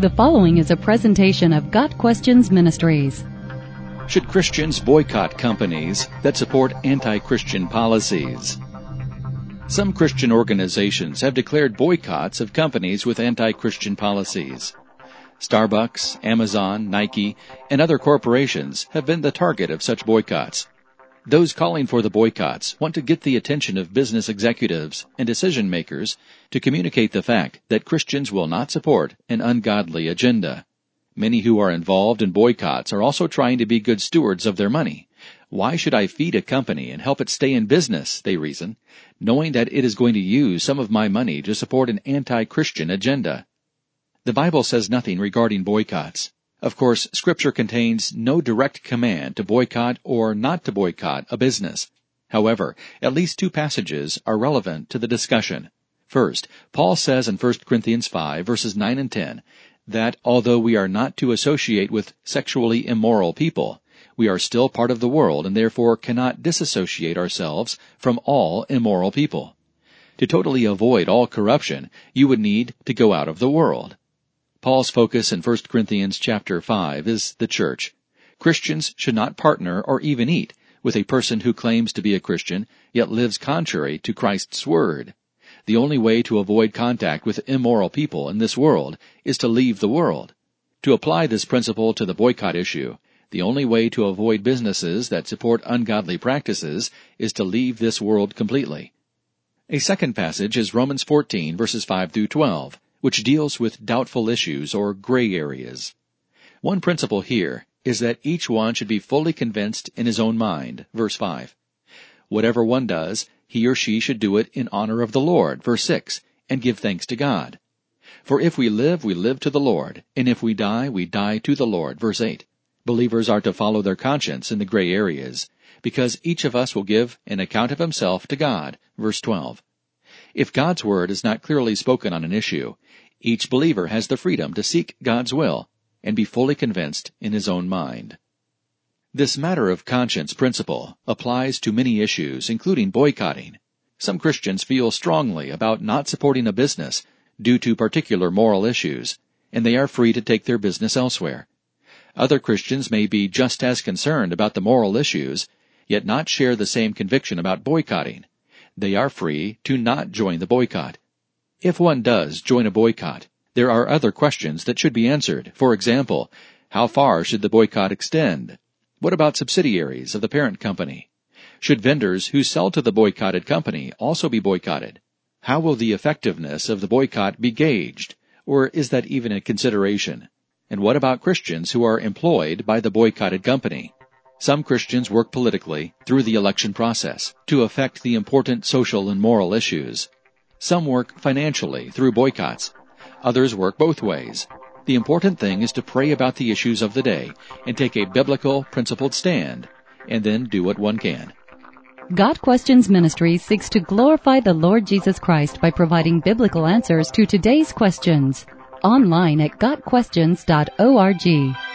The following is a presentation of Got Questions Ministries. Should Christians boycott companies that support anti-Christian policies? Some Christian organizations have declared boycotts of companies with anti-Christian policies. Starbucks, Amazon, Nike, and other corporations have been the target of such boycotts. Those calling for the boycotts want to get the attention of business executives and decision makers to communicate the fact that Christians will not support an ungodly agenda. Many who are involved in boycotts are also trying to be good stewards of their money. Why should I feed a company and help it stay in business, they reason, knowing that it is going to use some of my money to support an anti-Christian agenda? The Bible says nothing regarding boycotts. Of course, scripture contains no direct command to boycott or not to boycott a business. However, at least two passages are relevant to the discussion. First, Paul says in 1 Corinthians 5 verses 9 and 10 that although we are not to associate with sexually immoral people, we are still part of the world and therefore cannot disassociate ourselves from all immoral people. To totally avoid all corruption, you would need to go out of the world. Paul's focus in 1 Corinthians chapter 5 is the church. Christians should not partner or even eat with a person who claims to be a Christian yet lives contrary to Christ's word. The only way to avoid contact with immoral people in this world is to leave the world. To apply this principle to the boycott issue, the only way to avoid businesses that support ungodly practices is to leave this world completely. A second passage is Romans 14 verses 5 through 12 which deals with doubtful issues or gray areas. One principle here is that each one should be fully convinced in his own mind, verse 5. Whatever one does, he or she should do it in honor of the Lord, verse 6, and give thanks to God. For if we live, we live to the Lord, and if we die, we die to the Lord, verse 8. Believers are to follow their conscience in the gray areas, because each of us will give an account of himself to God, verse 12. If God's word is not clearly spoken on an issue, each believer has the freedom to seek God's will and be fully convinced in his own mind. This matter of conscience principle applies to many issues, including boycotting. Some Christians feel strongly about not supporting a business due to particular moral issues, and they are free to take their business elsewhere. Other Christians may be just as concerned about the moral issues, yet not share the same conviction about boycotting. They are free to not join the boycott. If one does join a boycott, there are other questions that should be answered. For example, how far should the boycott extend? What about subsidiaries of the parent company? Should vendors who sell to the boycotted company also be boycotted? How will the effectiveness of the boycott be gauged? Or is that even a consideration? And what about Christians who are employed by the boycotted company? Some Christians work politically through the election process to affect the important social and moral issues. Some work financially through boycotts. Others work both ways. The important thing is to pray about the issues of the day and take a biblical, principled stand, and then do what one can. Got Questions Ministry seeks to glorify the Lord Jesus Christ by providing biblical answers to today's questions. Online at GotQuestions.org.